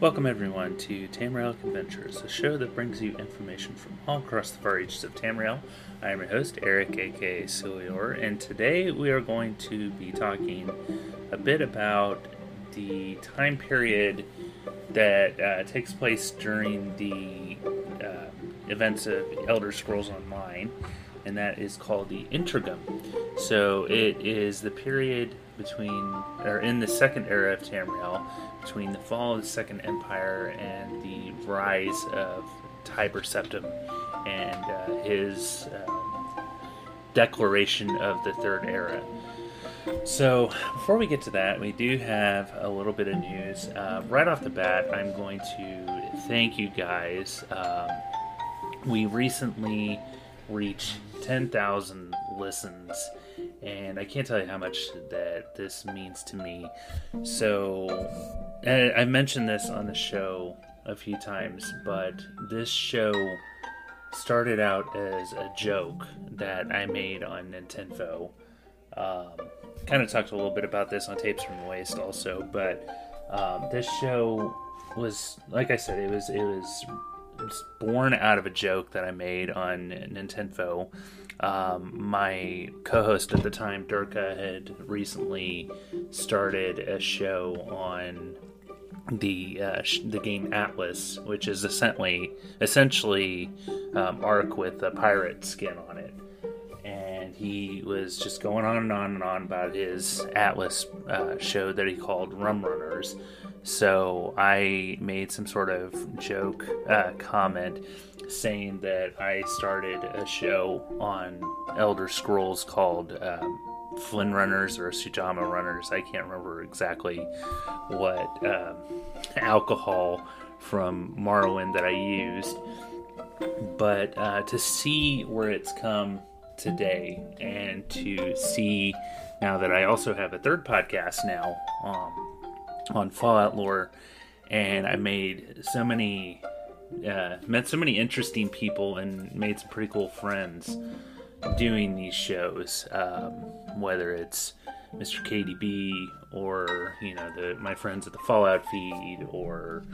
Welcome, everyone, to Tamriel Adventures, a show that brings you information from all across the far reaches of Tamriel. I am your host, Eric, aka Cilior, and today we are going to be talking a bit about the time period that uh, takes place during the uh, events of Elder Scrolls Online, and that is called the Interregnum. So it is the period between, or in the second era of Tamriel, between the fall of the Second Empire and the rise of Tiber Septim and uh, his uh, declaration of the Third Era. So, before we get to that, we do have a little bit of news. Uh, right off the bat, I'm going to thank you guys. Um, we recently reached 10,000 listens and I can't tell you how much that this means to me. So, I mentioned this on the show a few times, but this show started out as a joke that I made on Nintendo. Um, kind of talked a little bit about this on Tapes from the Waste, also, but um, this show was, like I said, it was it was born out of a joke that I made on Nintendo um, my co-host at the time, Durka, had recently started a show on the uh, the game Atlas, which is essentially essentially um, Ark with a pirate skin on it. And he was just going on and on and on about his Atlas uh, show that he called Rum Runners. So I made some sort of joke uh, comment saying that I started a show on Elder Scrolls called um, Flin Runners or Sujamma Runners. I can't remember exactly what um, alcohol from Morrowind that I used. But uh, to see where it's come today and to see now that I also have a third podcast now um, on Fallout lore, and I made so many uh, met so many interesting people and made some pretty cool friends doing these shows. Um, whether it's Mr. KDB or you know the my friends at the Fallout feed or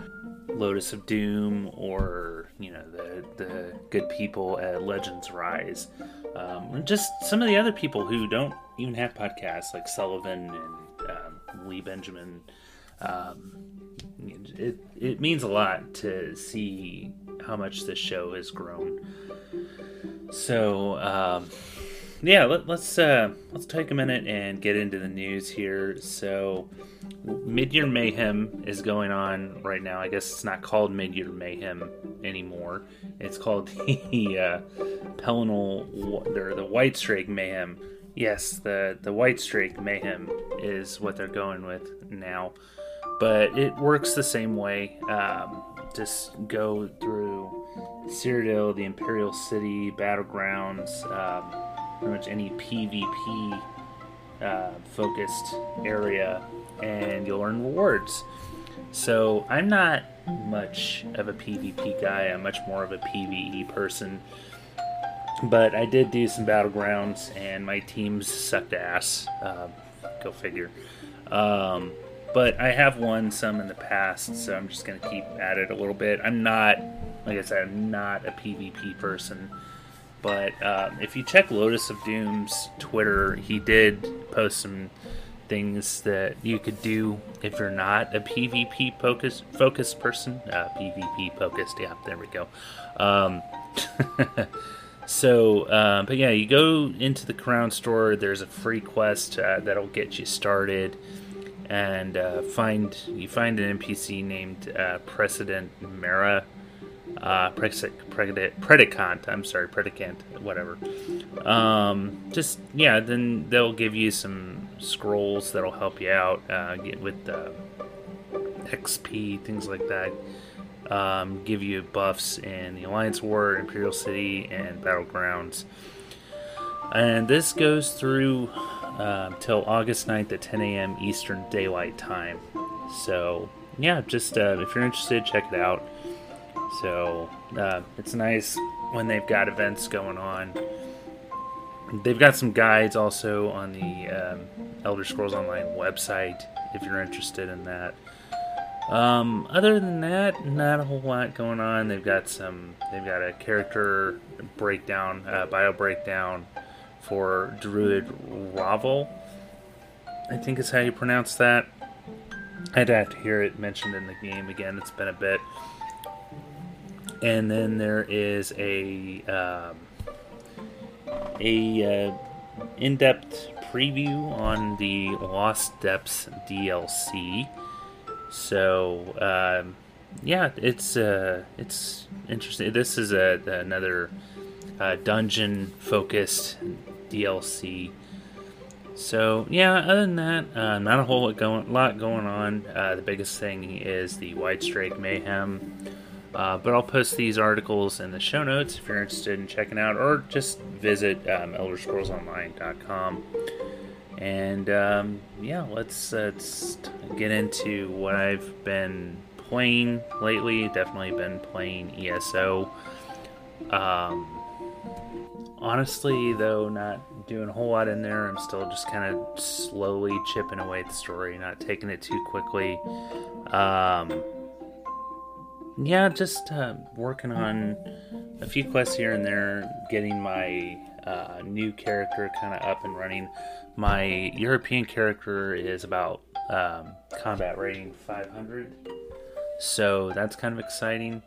Lotus of Doom or you know the the good people at Legends Rise. Um, just some of the other people who don't even have podcasts like Sullivan and um, Lee Benjamin. Um, it it means a lot to see how much this show has grown. So um, yeah, let, us uh, let's take a minute and get into the news here. So Midyear Mayhem is going on right now. I guess it's not called Midyear Mayhem anymore. It's called the uh, Pelinal or the Whitestrake Mayhem. Yes, the the Whitestrake Mayhem is what they're going with now but it works the same way. Um, just go through Cyrodiil, the Imperial City, Battlegrounds, um, pretty much any PvP uh, focused area, and you'll earn rewards. So I'm not much of a PvP guy. I'm much more of a PvE person. But I did do some battlegrounds, and my teams sucked ass. Uh, go figure. Um, but I have won some in the past, so I'm just going to keep at it a little bit. I'm not, like I said, I'm not a PvP person. But um, if you check Lotus of Doom's Twitter, he did post some things that you could do if you're not a PvP focused focused person. Uh, PvP focused, yeah, there we go. Um, so, uh, but yeah, you go into the Crown Store. There's a free quest uh, that'll get you started and uh, find you find an NPC named uh, Precedent Mera, uh, predicant. I'm sorry, predicant, whatever. Um, just yeah, then they'll give you some scrolls that'll help you out uh, get with the XP things like that. Um, give you buffs in the Alliance War, Imperial City, and Battlegrounds. And this goes through um, till August 9th at 10 a.m. Eastern Daylight Time. So, yeah, just uh, if you're interested, check it out. So, uh, it's nice when they've got events going on. They've got some guides also on the um, Elder Scrolls Online website if you're interested in that. Um, other than that, not a whole lot going on. They've got some. They've got a character breakdown, uh, bio breakdown for Druid Ravel. I think is how you pronounce that. I'd have to hear it mentioned in the game again. It's been a bit. And then there is a um, a uh, in-depth preview on the Lost Depths DLC. So um, yeah, it's uh, it's interesting. This is a another uh, dungeon-focused DLC. So yeah, other than that, uh, not a whole lot going, lot going on. Uh, the biggest thing is the Whitestrake Mayhem. Uh, but I'll post these articles in the show notes if you're interested in checking out, or just visit um, ElderScrollsOnline.com. And um, yeah, let's let's get into what I've been playing lately. Definitely been playing ESO. Um, honestly, though, not doing a whole lot in there. I'm still just kind of slowly chipping away at the story, not taking it too quickly. Um, yeah, just uh, working on a few quests here and there, getting my uh, new character kind of up and running. My European character is about um, combat rating 500, so that's kind of exciting.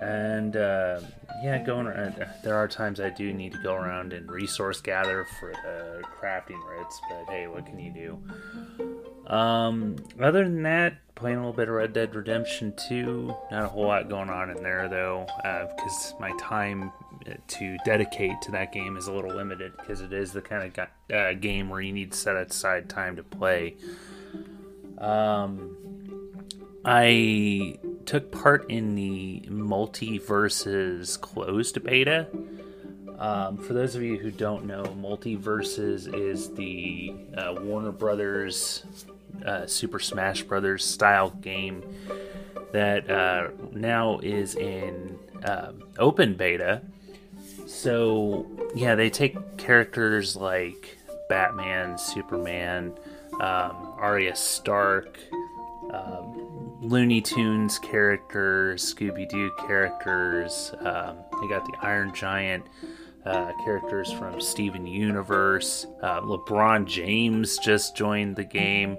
And uh, yeah, going around, there are times I do need to go around and resource gather for the crafting writs, but hey, what can you do? Um, other than that, playing a little bit of Red Dead Redemption 2. Not a whole lot going on in there though, because uh, my time to dedicate to that game is a little limited because it is the kind of uh, game where you need to set aside time to play. Um, I took part in the MultiVersus closed beta. Um, for those of you who don't know, MultiVersus is the uh, Warner Brothers uh, Super Smash Brothers style game that uh, now is in uh, open beta. So yeah, they take characters like Batman, Superman, um, Arya Stark, um, Looney Tunes characters, Scooby Doo characters. Um, they got the Iron Giant uh, characters from Steven Universe. Uh, LeBron James just joined the game.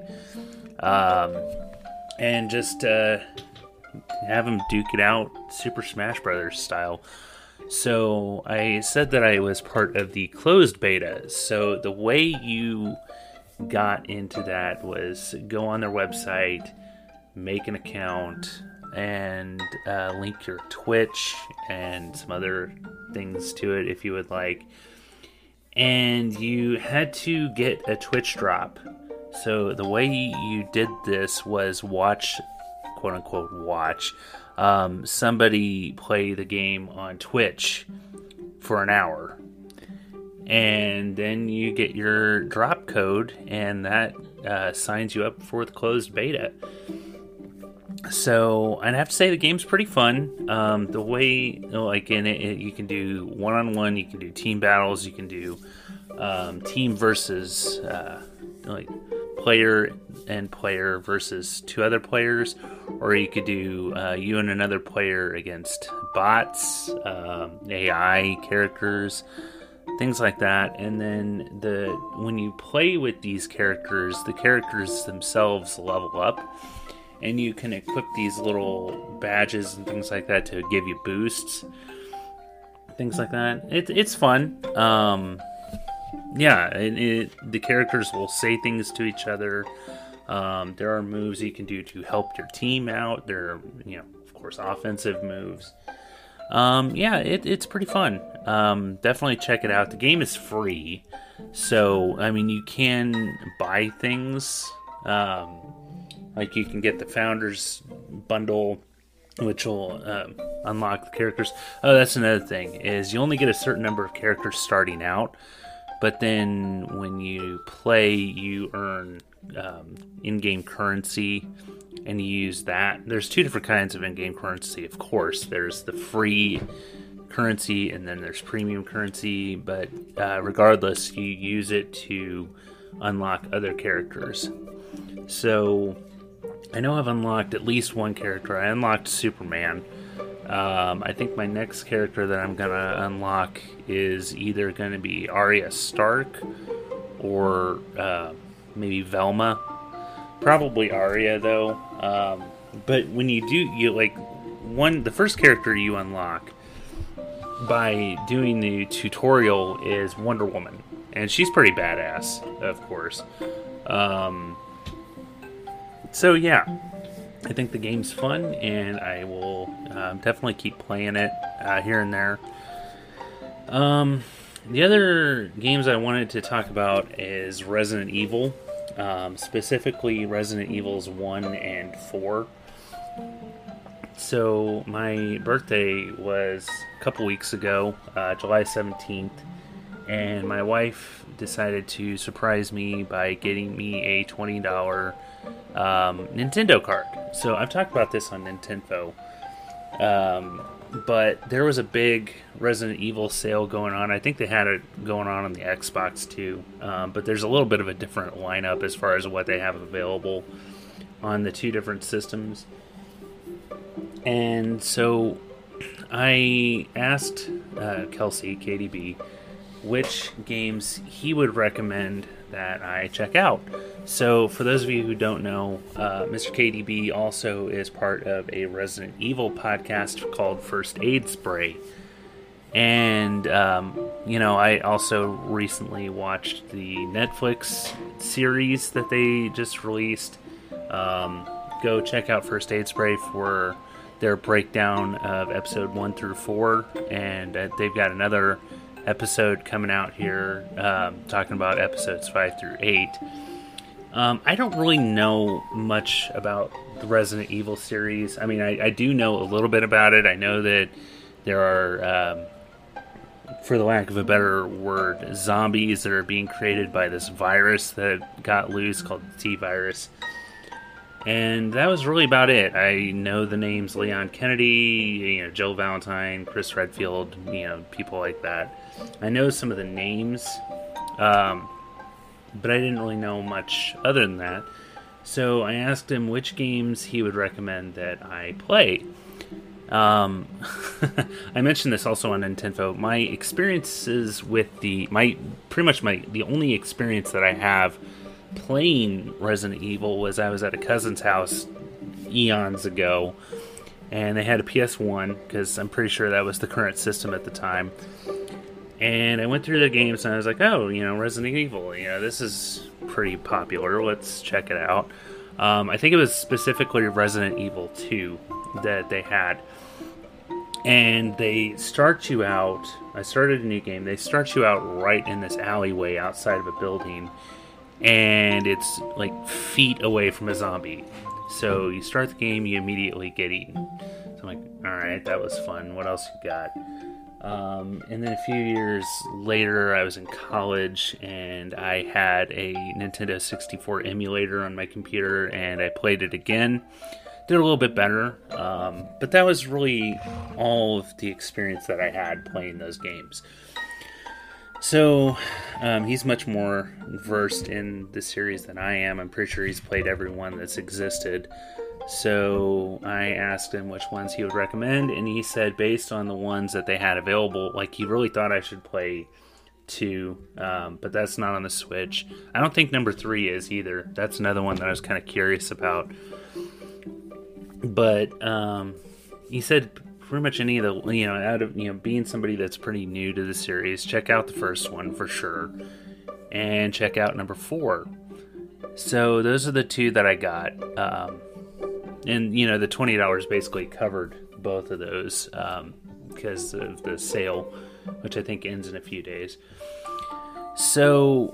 Um, and just uh, have him duke it out Super Smash Brothers style. So I said that I was part of the closed beta. So the way you got into that was go on their website, make an account, and uh, link your Twitch and some other things to it if you would like. And you had to get a Twitch drop. So the way you did this was watch, quote unquote, watch um, somebody play the game on Twitch for an hour. And then you get your drop code, and that uh, signs you up for the closed beta so I'd have to say the game's pretty fun. Um, the way, like in it, it you can do one on one, you can do team battles, you can do um, team versus uh, like player and player versus two other players, or you could do uh, you and another player against bots, um, AI characters, things like that. And then the when you play with these characters, the characters themselves level up and you can equip these little badges and things like that to give you boosts, things like that. It, it's fun. Um, yeah, it, it, the characters will say things to each other. Um, there are moves you can do to help your team out. There are, you know, of course, offensive moves. Um, yeah, it, it's pretty fun. Um, definitely check it out. The game is free, so I mean, you can buy things. Um, like you can get the founders bundle, which will um, unlock the characters. Oh, that's another thing is you only get a certain number of characters starting out, but then when you play, you earn um, in-game currency, and you use that. There's two different kinds of in-game currency, of course. There's the free currency, and then there's premium currency. But uh, regardless, you use it to unlock other characters. So I know I've unlocked at least one character. I unlocked Superman. Um, I think my next character that I'm gonna unlock is either gonna be Arya Stark or uh, maybe Velma. Probably Arya though. Um, but when you do, you like one the first character you unlock by doing the tutorial is Wonder Woman, and she's pretty badass, of course. Um, so yeah, I think the game's fun, and I will um, definitely keep playing it uh, here and there. Um, the other games I wanted to talk about is Resident Evil, um, specifically Resident Evils 1 and 4. So, my birthday was a couple weeks ago, uh, July 17th, and my wife decided to surprise me by getting me a $20 um, Nintendo card. So, I've talked about this on Nintendo. Um, but there was a big Resident Evil sale going on. I think they had it going on on the Xbox too. Um, but there's a little bit of a different lineup as far as what they have available on the two different systems. And so I asked uh, Kelsey, KDB, which games he would recommend that I check out. So, for those of you who don't know, uh, Mr. KDB also is part of a Resident Evil podcast called First Aid Spray. And, um, you know, I also recently watched the Netflix series that they just released. Um, go check out First Aid Spray for their breakdown of episode 1 through 4. And uh, they've got another episode coming out here um, talking about episodes 5 through 8. Um, I don't really know much about the Resident Evil series. I mean, I, I, do know a little bit about it. I know that there are, um, for the lack of a better word, zombies that are being created by this virus that got loose called the T virus. And that was really about it. I know the names Leon Kennedy, you know, Jill Valentine, Chris Redfield, you know, people like that. I know some of the names. Um, but I didn't really know much other than that. So I asked him which games he would recommend that I play. Um, I mentioned this also on Nintendo. My experiences with the my pretty much my the only experience that I have playing Resident Evil was I was at a cousin's house eons ago, and they had a PS1 because I'm pretty sure that was the current system at the time. And I went through the games and I was like, oh, you know, Resident Evil, you know, this is pretty popular. Let's check it out. Um, I think it was specifically Resident Evil 2 that they had. And they start you out. I started a new game. They start you out right in this alleyway outside of a building. And it's like feet away from a zombie. So you start the game, you immediately get eaten. So I'm like, all right, that was fun. What else you got? Um, and then a few years later, I was in college and I had a Nintendo 64 emulator on my computer and I played it again. Did a little bit better, um, but that was really all of the experience that I had playing those games. So um, he's much more versed in the series than I am. I'm pretty sure he's played every one that's existed. So I asked him which ones he would recommend, and he said based on the ones that they had available, like he really thought I should play two, um, but that's not on the Switch. I don't think number three is either. That's another one that I was kind of curious about. But um, he said pretty much any of the you know out of you know being somebody that's pretty new to the series, check out the first one for sure, and check out number four. So those are the two that I got. Um, and you know the twenty dollars basically covered both of those um, because of the sale, which I think ends in a few days. So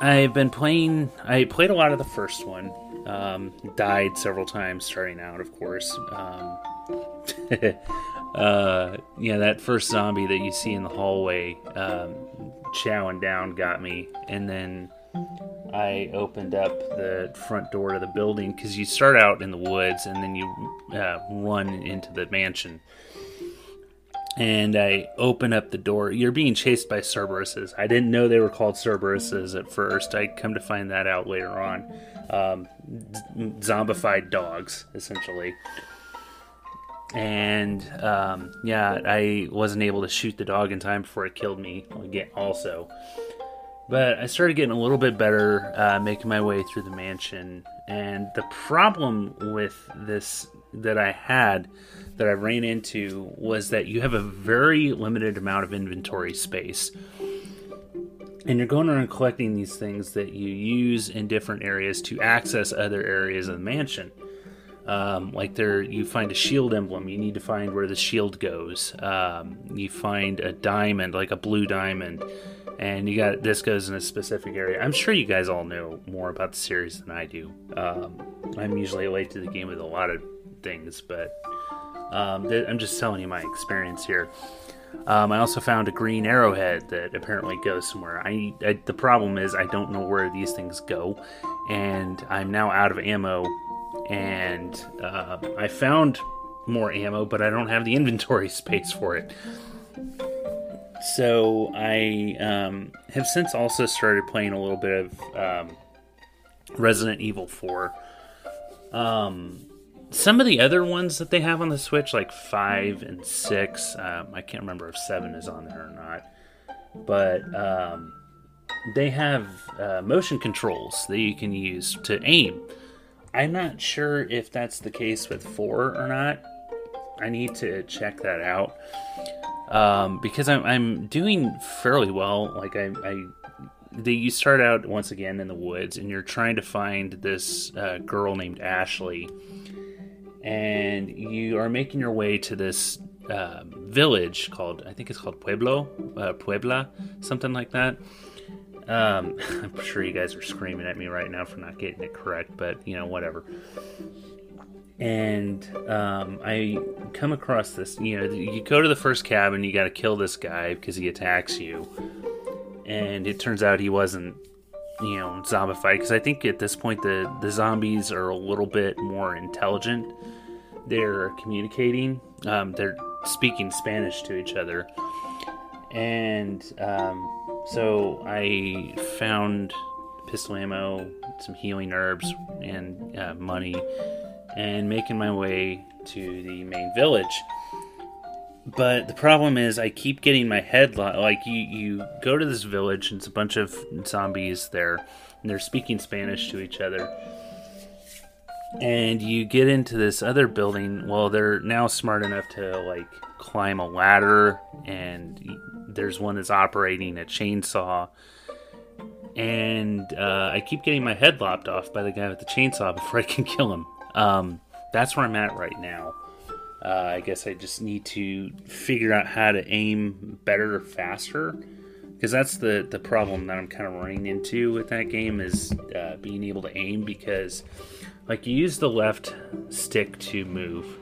I've been playing. I played a lot of the first one. Um, died several times starting out, of course. Um, uh, yeah, that first zombie that you see in the hallway um, chowing down got me, and then I opened up the front door to the building because you start out in the woods and then you uh, run into the mansion. And I open up the door. You're being chased by Cerberuses. I didn't know they were called Cerberuses at first. I come to find that out later on. um, zombified dogs, essentially. And um, yeah, I wasn't able to shoot the dog in time before it killed me again, also. But I started getting a little bit better, uh, making my way through the mansion. And the problem with this that I had, that I ran into, was that you have a very limited amount of inventory space. And you're going around collecting these things that you use in different areas to access other areas of the mansion. Um, like there, you find a shield emblem. You need to find where the shield goes. Um, you find a diamond, like a blue diamond, and you got this goes in a specific area. I'm sure you guys all know more about the series than I do. Um, I'm usually late to the game with a lot of things, but um, I'm just telling you my experience here. Um, I also found a green arrowhead that apparently goes somewhere. I, I, the problem is I don't know where these things go, and I'm now out of ammo and uh, I found more ammo, but I don't have the inventory space for it. So I um, have since also started playing a little bit of um, Resident Evil 4. Um, some of the other ones that they have on the Switch, like 5 and 6, um, I can't remember if 7 is on there or not, but um, they have uh, motion controls that you can use to aim. I'm not sure if that's the case with four or not. I need to check that out um, because I'm, I'm doing fairly well. Like I, I the, you start out once again in the woods and you're trying to find this uh, girl named Ashley, and you are making your way to this uh, village called I think it's called Pueblo, uh, Puebla, something like that. Um, I'm sure you guys are screaming at me right now for not getting it correct, but you know, whatever. And um, I come across this. You know, you go to the first cabin, you got to kill this guy because he attacks you, and it turns out he wasn't, you know, zombified. Because I think at this point the the zombies are a little bit more intelligent. They're communicating. Um, they're speaking Spanish to each other, and um, so I found pistol ammo, some healing herbs, and uh, money, and making my way to the main village. But the problem is, I keep getting my head lo- like you. You go to this village, and it's a bunch of zombies there, and they're speaking Spanish to each other. And you get into this other building. Well, they're now smart enough to like climb a ladder, and there's one that's operating a chainsaw. And uh, I keep getting my head lopped off by the guy with the chainsaw before I can kill him. Um, that's where I'm at right now. Uh, I guess I just need to figure out how to aim better, faster, because that's the the problem that I'm kind of running into with that game is uh, being able to aim. Because like you use the left stick to move,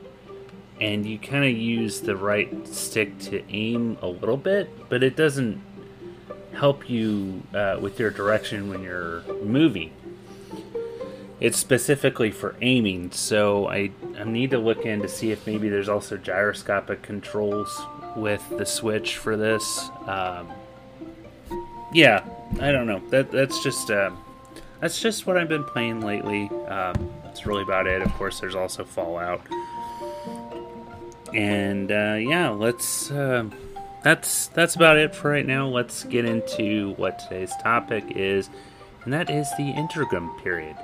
and you kind of use the right stick to aim a little bit, but it doesn't help you uh, with your direction when you're moving. It's specifically for aiming, so I, I need to look in to see if maybe there's also gyroscopic controls with the Switch for this. Um, yeah, I don't know. That that's just uh, that's just what I've been playing lately. Um, that's really about it. Of course, there's also Fallout. And uh, yeah, let's. Uh, that's that's about it for right now. Let's get into what today's topic is, and that is the interregnum period.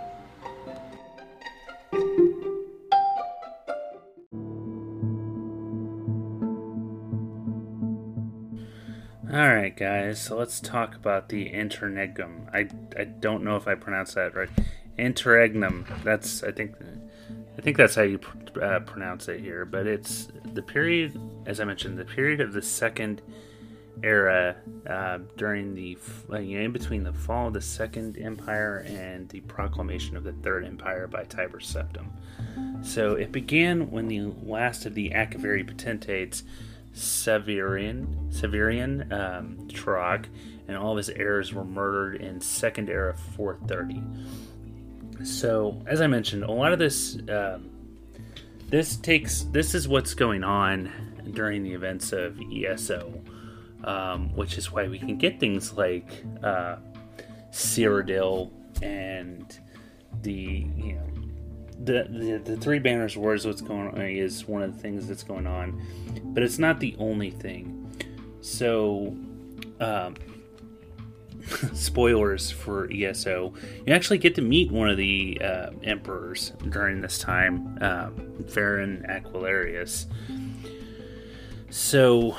All right, guys. So let's talk about the interregnum. I I don't know if I pronounced that right. Interregnum. That's I think I think that's how you uh, pronounce it here, but it's the period, as I mentioned, the period of the second era uh, during the you know, in between the fall of the Second Empire and the proclamation of the Third Empire by Tiber Septim. So it began when the last of the Akaviri potentates, Severian, Severian um, Trog, and all of his heirs were murdered in Second Era 430. So, as I mentioned, a lot of this um, this takes this is what's going on during the events of ESO, um, which is why we can get things like uh, Cyrodiil and the you know the, the the three banners war is what's going on is one of the things that's going on, but it's not the only thing. So, um, spoilers for ESO, you actually get to meet one of the uh, emperors during this time, um, Varen Aquilarius. So,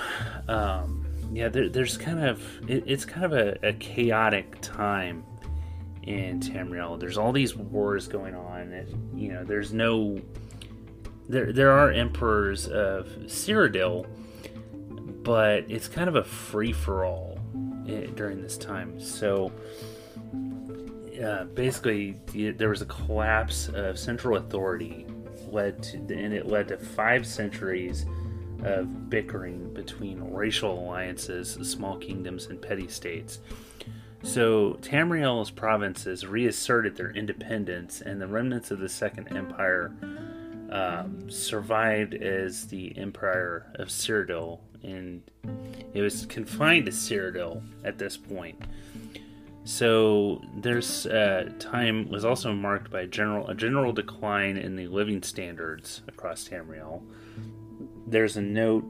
um, yeah, there, there's kind of it, it's kind of a, a, chaotic time in Tamriel. There's all these wars going on, and you know, there's no there there are emperors of Cyrodiil, but it's kind of a free for all eh, during this time. So. Uh, basically, there was a collapse of central authority, led to, and it led to five centuries of bickering between racial alliances, small kingdoms, and petty states. So Tamriel's provinces reasserted their independence, and the remnants of the Second Empire um, survived as the Empire of Cyrodiil, and it was confined to Cyrodiil at this point. So this uh, time was also marked by general a general decline in the living standards across Tamriel there's a note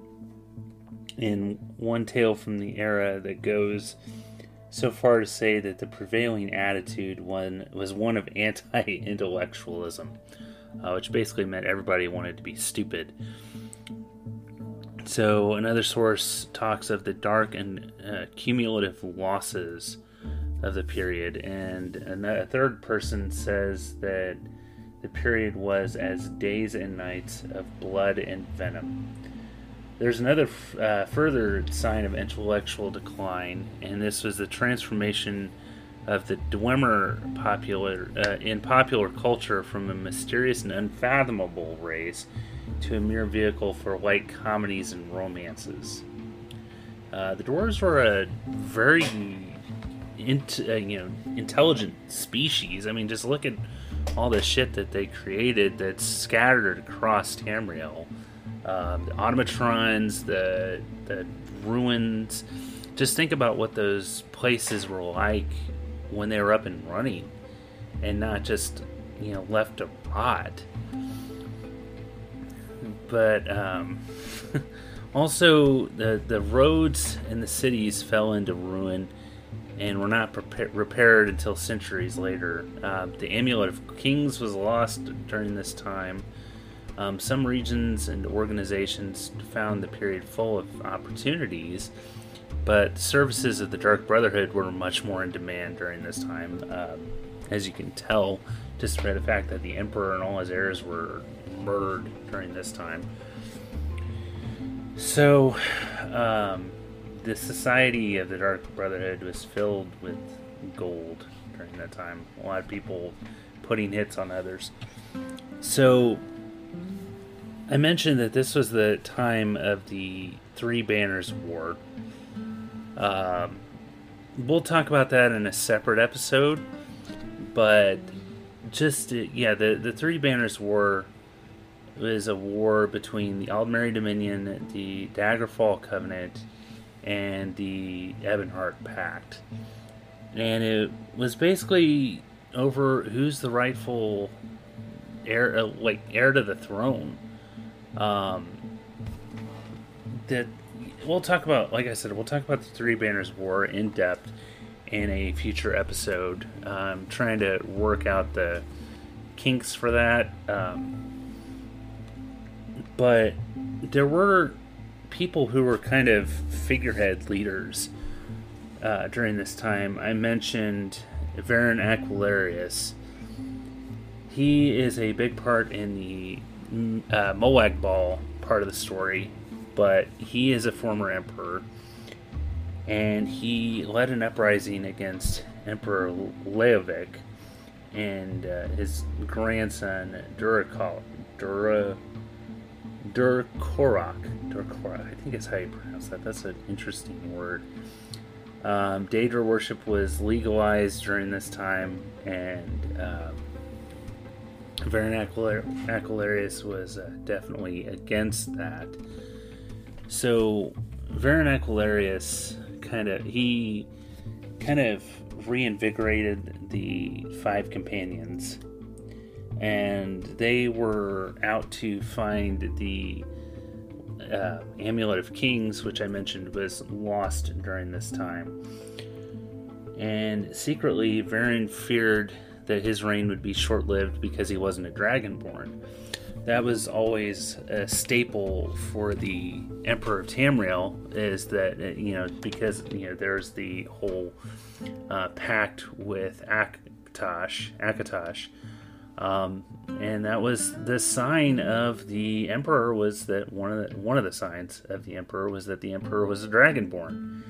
in one tale from the era that goes so far to say that the prevailing attitude one was one of anti-intellectualism, uh, which basically meant everybody wanted to be stupid. So another source talks of the dark and uh, cumulative losses of the period, and a third person says that the period was as days and nights of blood and venom. There's another uh, further sign of intellectual decline, and this was the transformation of the Dwemer popular uh, in popular culture from a mysterious and unfathomable race to a mere vehicle for light comedies and romances. Uh, the dwarves were a very int- uh, you know intelligent species. I mean, just look at all the shit that they created that's scattered across Tamriel. Um, the automatrons, the the ruins. Just think about what those places were like when they were up and running, and not just you know left to rot. But um, also the the roads and the cities fell into ruin and were not repaired until centuries later. Uh, the Amulet of Kings was lost during this time. Um, some regions and organizations found the period full of opportunities, but services of the Dark Brotherhood were much more in demand during this time. Um, as you can tell, just by the fact that the Emperor and all his heirs were murdered during this time. So, um, the society of the Dark Brotherhood was filled with gold during that time. A lot of people putting hits on others. So I mentioned that this was the time of the Three Banners War. Um, we'll talk about that in a separate episode, but just yeah, the the Three Banners War was a war between the Aldmeri Dominion, the Daggerfall Covenant, and the Ebonheart Pact. And it was basically over who's the rightful heir, uh, like heir to the throne. Um, that we'll talk about, like I said, we'll talk about the Three Banners War in depth in a future episode. I'm trying to work out the kinks for that. Um, but there were people who were kind of figurehead leaders uh, during this time. I mentioned Varen Aquilarius. He is a big part in the uh, Molag Bal part of the story, but he is a former emperor, and he led an uprising against Emperor Leovic and uh, his grandson Durakal, Dura, Durcorach. Durcorach, I think it's how you pronounce that. That's an interesting word. Um, Daedra worship was legalized during this time, and um, Aquilarius was uh, definitely against that. So Aquilarius kind of he kind of reinvigorated the five companions and they were out to find the uh, Amulet of Kings, which I mentioned was lost during this time. And secretly, Varen feared that his reign would be short lived because he wasn't a dragonborn. That was always a staple for the Emperor of Tamriel, is that, uh, you know, because, you know, there's the whole uh, pact with Akatosh, Akatosh um, and that was the sign of the emperor was that one of the, one of the signs of the emperor was that the emperor was a dragonborn,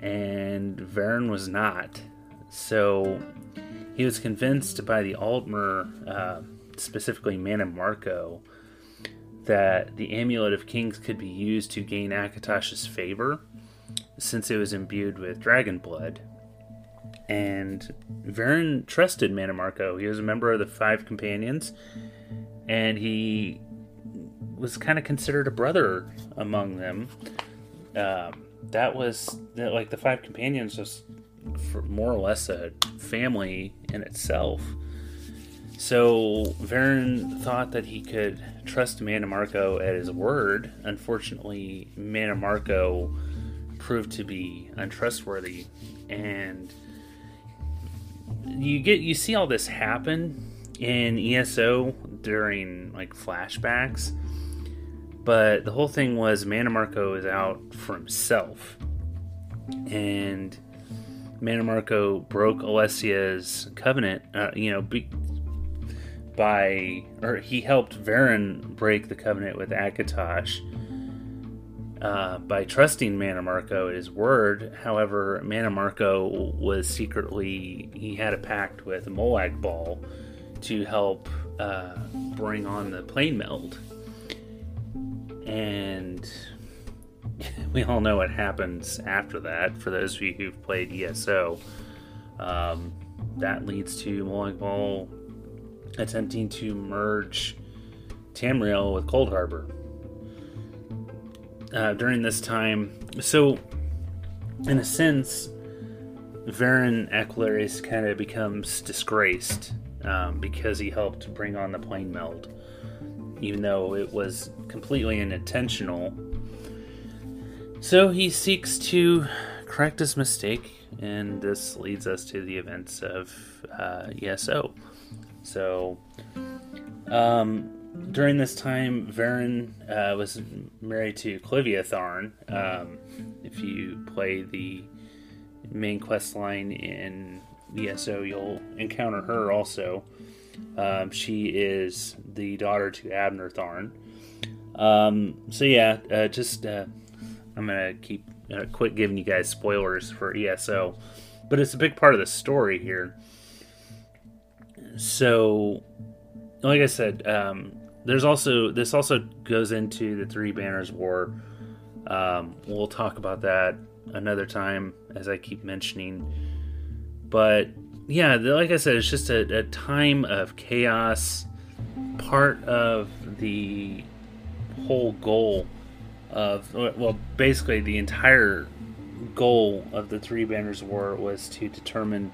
and Varen was not. So he was convinced by the Aldmer, uh, specifically Mannimarco, that the Amulet of Kings could be used to gain Akatosh's favor, since it was imbued with dragon blood and Varen trusted Mannimarco. He was a member of the Five Companions, and he was kind of considered a brother among them. Um, that was like the Five Companions was more or less a family in itself. So Varen thought that he could trust Mannimarco at his word. Unfortunately, Mannimarco proved to be untrustworthy, and you get you see all this happen in ESO during like flashbacks, but the whole thing was Mannimarco is out for himself, and Mannimarco broke Alessia's covenant. Uh, you know, be, by or he helped Varen break the covenant with Akatosh uh, by trusting Mannimarco at his word. However, Mannimarco was secretly, he had a pact with Molag Bal to help uh, bring on the plane meld. And we all know what happens after that. For those of you who've played ESO, um, that leads to Molag Bal attempting to merge Tamriel with Coldharbour uh, during this time. So, in a sense, Varen Aquilarius kind of becomes disgraced um, because he helped bring on the plane meld, even though it was completely unintentional. So he seeks to correct his mistake, and this leads us to the events of uh, ESO. So, um, during this time, Varen uh, was married to Clivia Tharn. Um, if you play the main quest line in ESO, you'll encounter her also. Um, she is the daughter to Abner Tharn. Um, so yeah, uh, just uh, I'm gonna keep uh, quit giving you guys spoilers for ESO, but it's a big part of the story here. So, like I said, um, there's also this also goes into the Three Banners War. Um, we'll talk about that another time, as I keep mentioning. But yeah, like I said, it's just a, a time of chaos. Part of the whole goal of well, basically the entire goal of the Three Banners War was to determine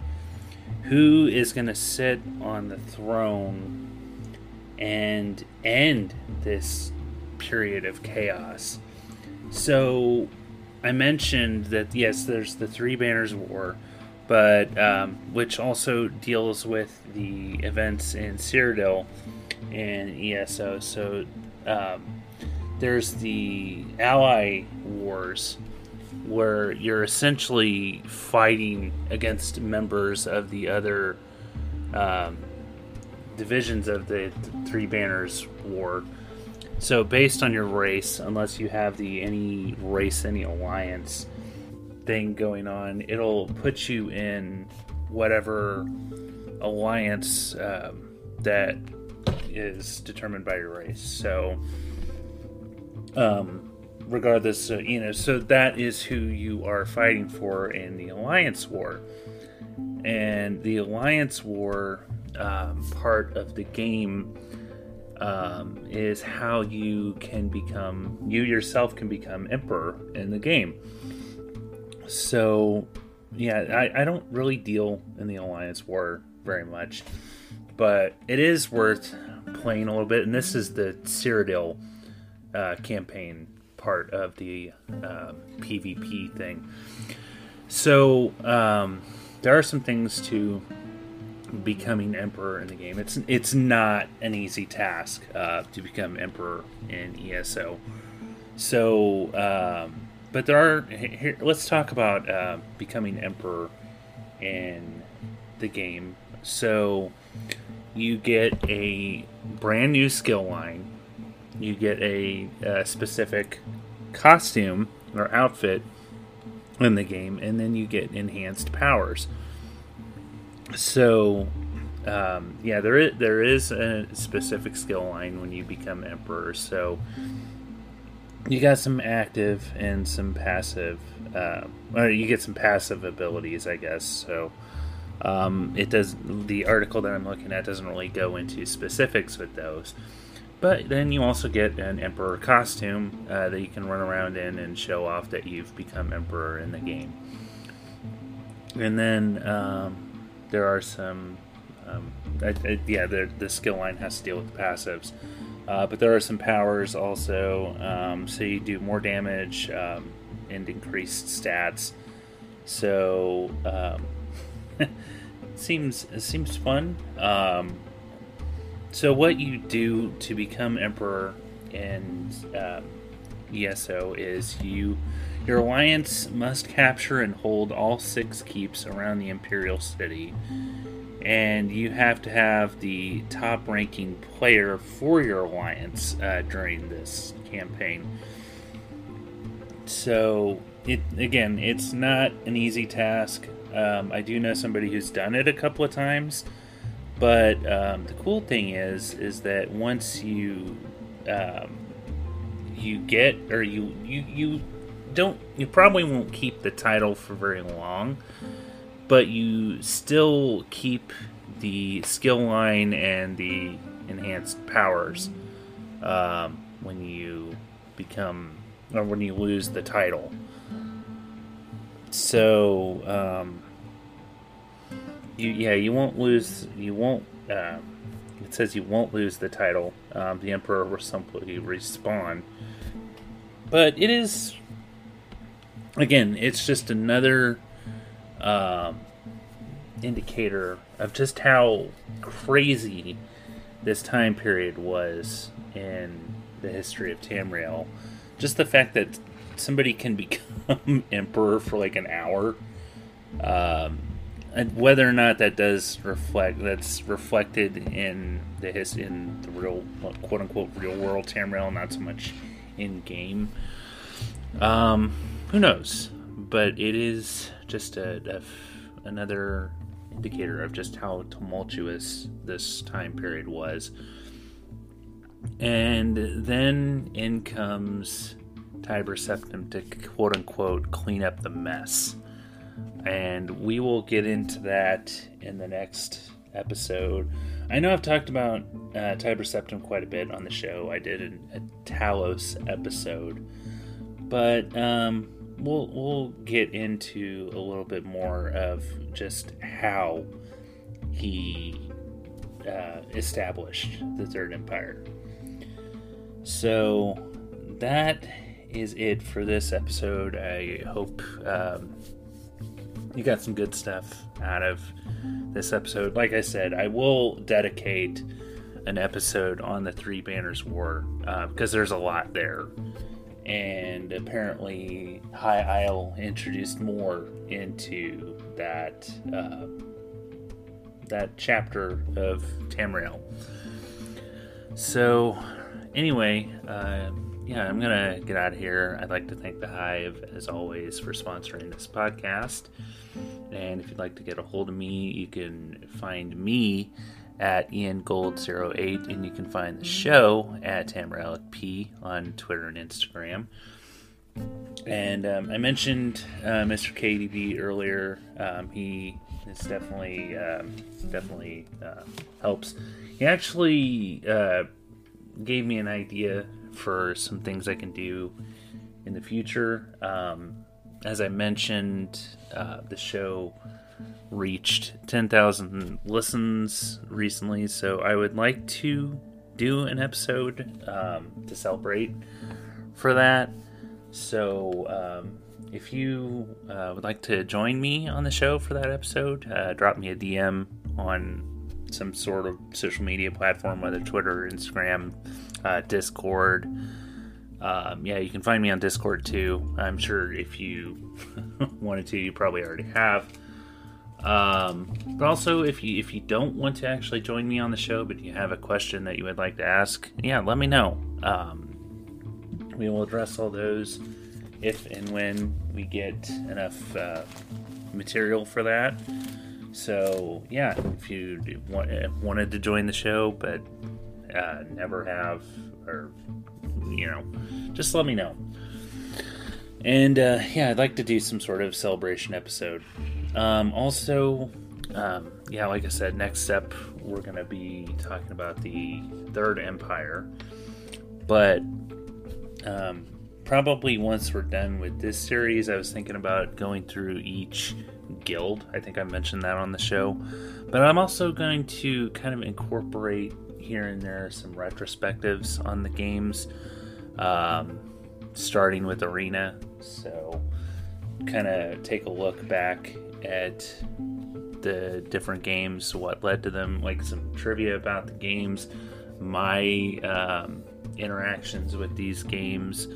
who is going to sit on the throne and end this period of chaos. So I mentioned that yes, there's the Three Banners War, but um, which also deals with the events in Cyrodiil and ESO. So um, there's the Ally Wars, where you're essentially fighting against members of the other um, divisions of the Three Banners War. So, based on your race, unless you have the any race, any alliance thing going on, it'll put you in whatever alliance um, that is determined by your race. So, um, regardless, uh, you know, so that is who you are fighting for in the alliance war. And the alliance war um, part of the game um, is how you can become you yourself can become emperor in the game. So, yeah, I, I don't really deal in the alliance war very much. but it is worth playing a little bit. And this is the Cyrodiil uh, campaign part of the um, PvP thing. So um, there are some things to becoming emperor in the game. It's it's not an easy task uh, to become emperor in ESO. So, um, but there are. Here, let's talk about uh, becoming emperor in the game. So, you get a brand new skill line. You get a, a specific costume or outfit in the game, and then you get enhanced powers. So, um, yeah, there is there is a specific skill line when you become emperor. So, you got some active and some passive. Uh, or you get some passive abilities, I guess. So, um, it does. The article that I'm looking at doesn't really go into specifics with those. But then you also get an emperor costume uh, that you can run around in and show off that you've become emperor in the game. And then um, there are some, um, I, I, yeah, the, the skill line has to deal with the passives. Uh, but there are some powers also, um, so you do more damage um, and increased stats. So um, seems seems fun. Um, so what you do to become emperor in um, ESO is you your alliance must capture and hold all six keeps around the imperial city, and you have to have the top ranking player for your alliance uh, during this campaign. So it again, it's not an easy task. Um, I do know somebody who's done it a couple of times but um, the cool thing is, is that once you um, you get or you you you don't you probably won't keep the title for very long, but you still keep the skill line and the enhanced powers um, when you become or when you lose the title. So um, you yeah you won't lose you won't uh, it says you won't lose the title um, the emperor will simply respawn but it is again it's just another um, indicator of just how crazy this time period was in the history of Tamriel. Just the fact that somebody can become emperor for like an hour um, and whether or not that does reflect that's reflected in the his in the real quote unquote real world Tamriel, not so much in game. Um, who knows? But it is just a, another indicator of just how tumultuous this time period was. And then in comes Tiber Septim to quote unquote clean up the mess and we will get into that in the next episode. I know I've talked about uh, Tiber Septim quite a bit on the show. I did an, a Talos episode, but um, we'll we'll get into a little bit more of just how he uh, established the Third Empire. So that is it for this episode. I hope um, you got some good stuff out of this episode. Like I said, I will dedicate an episode on the Three Banners War uh, because there's a lot there. And apparently, High Isle introduced more into that uh, that chapter of Tamriel. So, anyway, uh, yeah, I'm gonna get out of here. I'd like to thank the Hive, as always, for sponsoring this podcast. And if you'd like to get a hold of me, you can find me at iangold08, and you can find the show at Tamrielic P on Twitter and Instagram. And um, I mentioned uh, Mr. KDB earlier. Um, he is definitely um, definitely uh, helps. He actually uh, gave me an idea for some things I can do in the future. Um, as I mentioned, uh, the show reached 10,000 listens recently, so I would like to do an episode um, to celebrate for that. So, um, if you uh, would like to join me on the show for that episode, uh, drop me a DM on some sort of social media platform, whether Twitter, Instagram, uh, Discord. Um, yeah, you can find me on Discord too. I'm sure if you wanted to, you probably already have. Um, but also, if you if you don't want to actually join me on the show, but you have a question that you would like to ask, yeah, let me know. Um, we will address all those if and when we get enough uh, material for that. So yeah, if you want, wanted to join the show but uh, never have, or you know, just let me know. And uh, yeah, I'd like to do some sort of celebration episode. Um, also, um, yeah, like I said, next step we're going to be talking about the Third Empire. But um, probably once we're done with this series, I was thinking about going through each guild. I think I mentioned that on the show. But I'm also going to kind of incorporate here and there some retrospectives on the games, um, starting with Arena. So, kind of take a look back at the different games, what led to them, like some trivia about the games, my um, interactions with these games.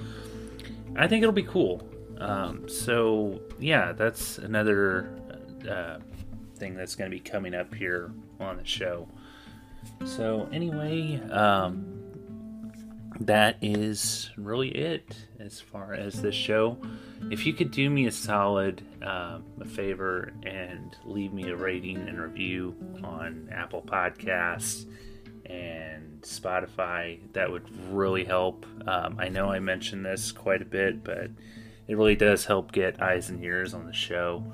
I think it'll be cool. Um, so yeah, that's another uh, thing that's going to be coming up here on the show. So anyway, um, that is really it as far as this show. If you could do me a solid, um, a favor, and leave me a rating and review on Apple Podcasts and Spotify, that would really help. Um, I know I mentioned this quite a bit, but it really does help get eyes and ears on the show.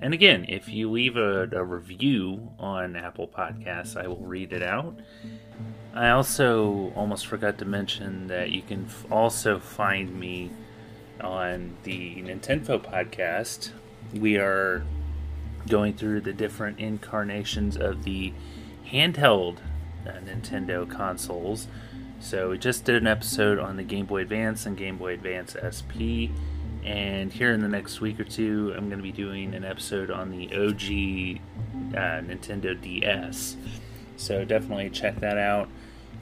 And again, if you leave a, a review on Apple Podcasts, I will read it out. I also almost forgot to mention that you can f- also find me on the Nintendo podcast. We are going through the different incarnations of the handheld uh, Nintendo consoles. So we just did an episode on the Game Boy Advance and Game Boy Advance SP. And here in the next week or two, I'm going to be doing an episode on the OG uh, Nintendo DS. So definitely check that out.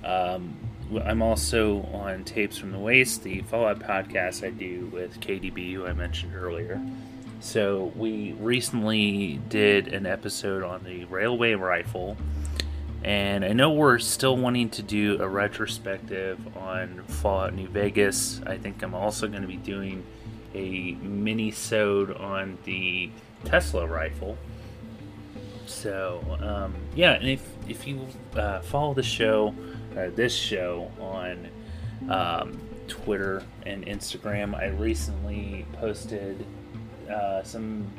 Um, I'm also on Tapes from the Waste, the Fallout podcast I do with KDB, who I mentioned earlier. So we recently did an episode on the Railway Rifle, and I know we're still wanting to do a retrospective on Fallout New Vegas. I think I'm also going to be doing a mini-sode on the Tesla rifle. So um, yeah, and if if you uh, follow the show, uh, this show on um, Twitter and Instagram, I recently posted uh, some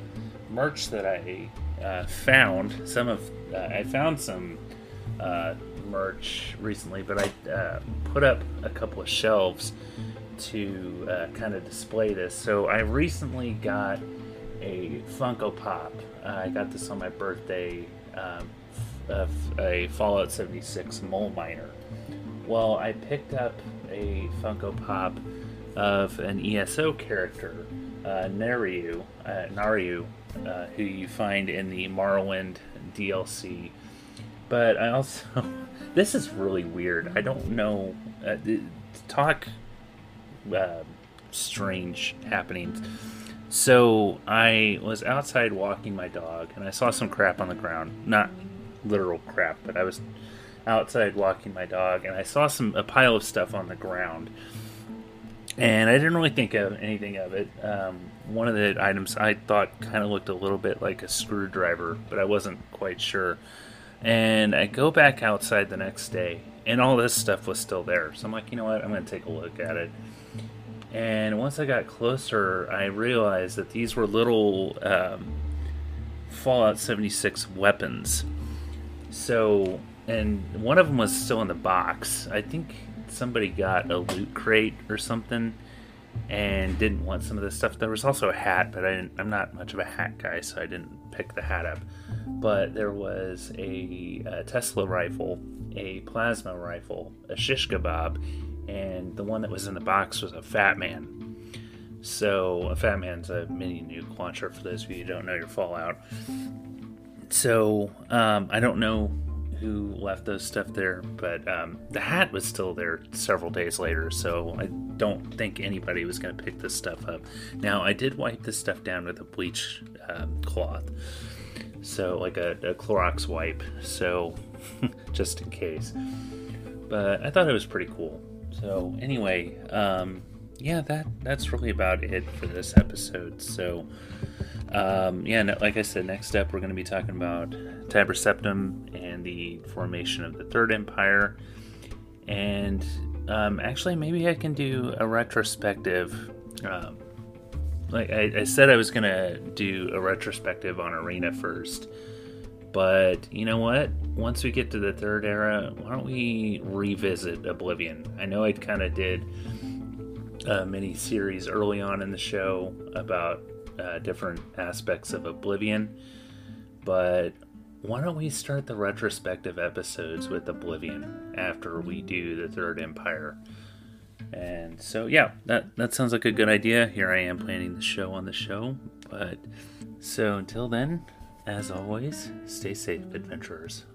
merch that I uh, found. Some of uh, I found some uh, merch recently, but I put up a couple of shelves to uh, kind of display this. So I recently got a Funko Pop. Uh, I got this on my birthday um, of a Fallout 76 mole miner. Well, I picked up a Funko Pop of an ESO character, uh, Naryu, uh, uh, who you find in the Morrowind DLC. But I also, this is really weird. I don't know. Uh, talk uh, strange happenings. So I was outside walking my dog, and I saw some crap on the ground. Not literal crap, but I was outside walking my dog, and I saw some a pile of stuff on the ground. And I didn't really think of anything of it. Um, one of the items I thought kind of looked a little bit like a screwdriver, but I wasn't quite sure. And I go back outside the next day, and all this stuff was still there. So I'm like, you know what? I'm going to take a look at it. And once I got closer, I realized that these were little um, Fallout 76 weapons. So, and one of them was still in the box. I think somebody got a loot crate or something and didn't want some of this stuff. There was also a hat, but I am not much of a hat guy, so I didn't pick the hat up. But there was a, a Tesla rifle, a plasma rifle, a shish kebab, and the one that was in the box was a Fat Man. So a Fat Man's a mini nuke launcher for those of you who don't know your Fallout. So um, I don't know who left those stuff there, but um, the hat was still there several days later, so I don't think anybody was going to pick this stuff up. Now, I did wipe this stuff down with a bleach um, cloth, so like a, a Clorox wipe, so just in case. But I thought it was pretty cool. So anyway, um, yeah, that that's really about it for this episode. So um, yeah, no, like I said, next up we're going to be talking about Tiber Septim and the formation of the Third Empire. And um, actually, maybe I can do a retrospective. Um, like I, I, said, I was going to do a retrospective on Arena first. But you know what? Once we get to the third era, why don't we revisit Oblivion? I know I kind of did a mini series early on in the show about uh, different aspects of Oblivion, but why don't we start the retrospective episodes with Oblivion after we do the Third Empire? And so, yeah, that that sounds like a good idea. Here I am planning the show on the show, but so until then, as always, stay safe, adventurers.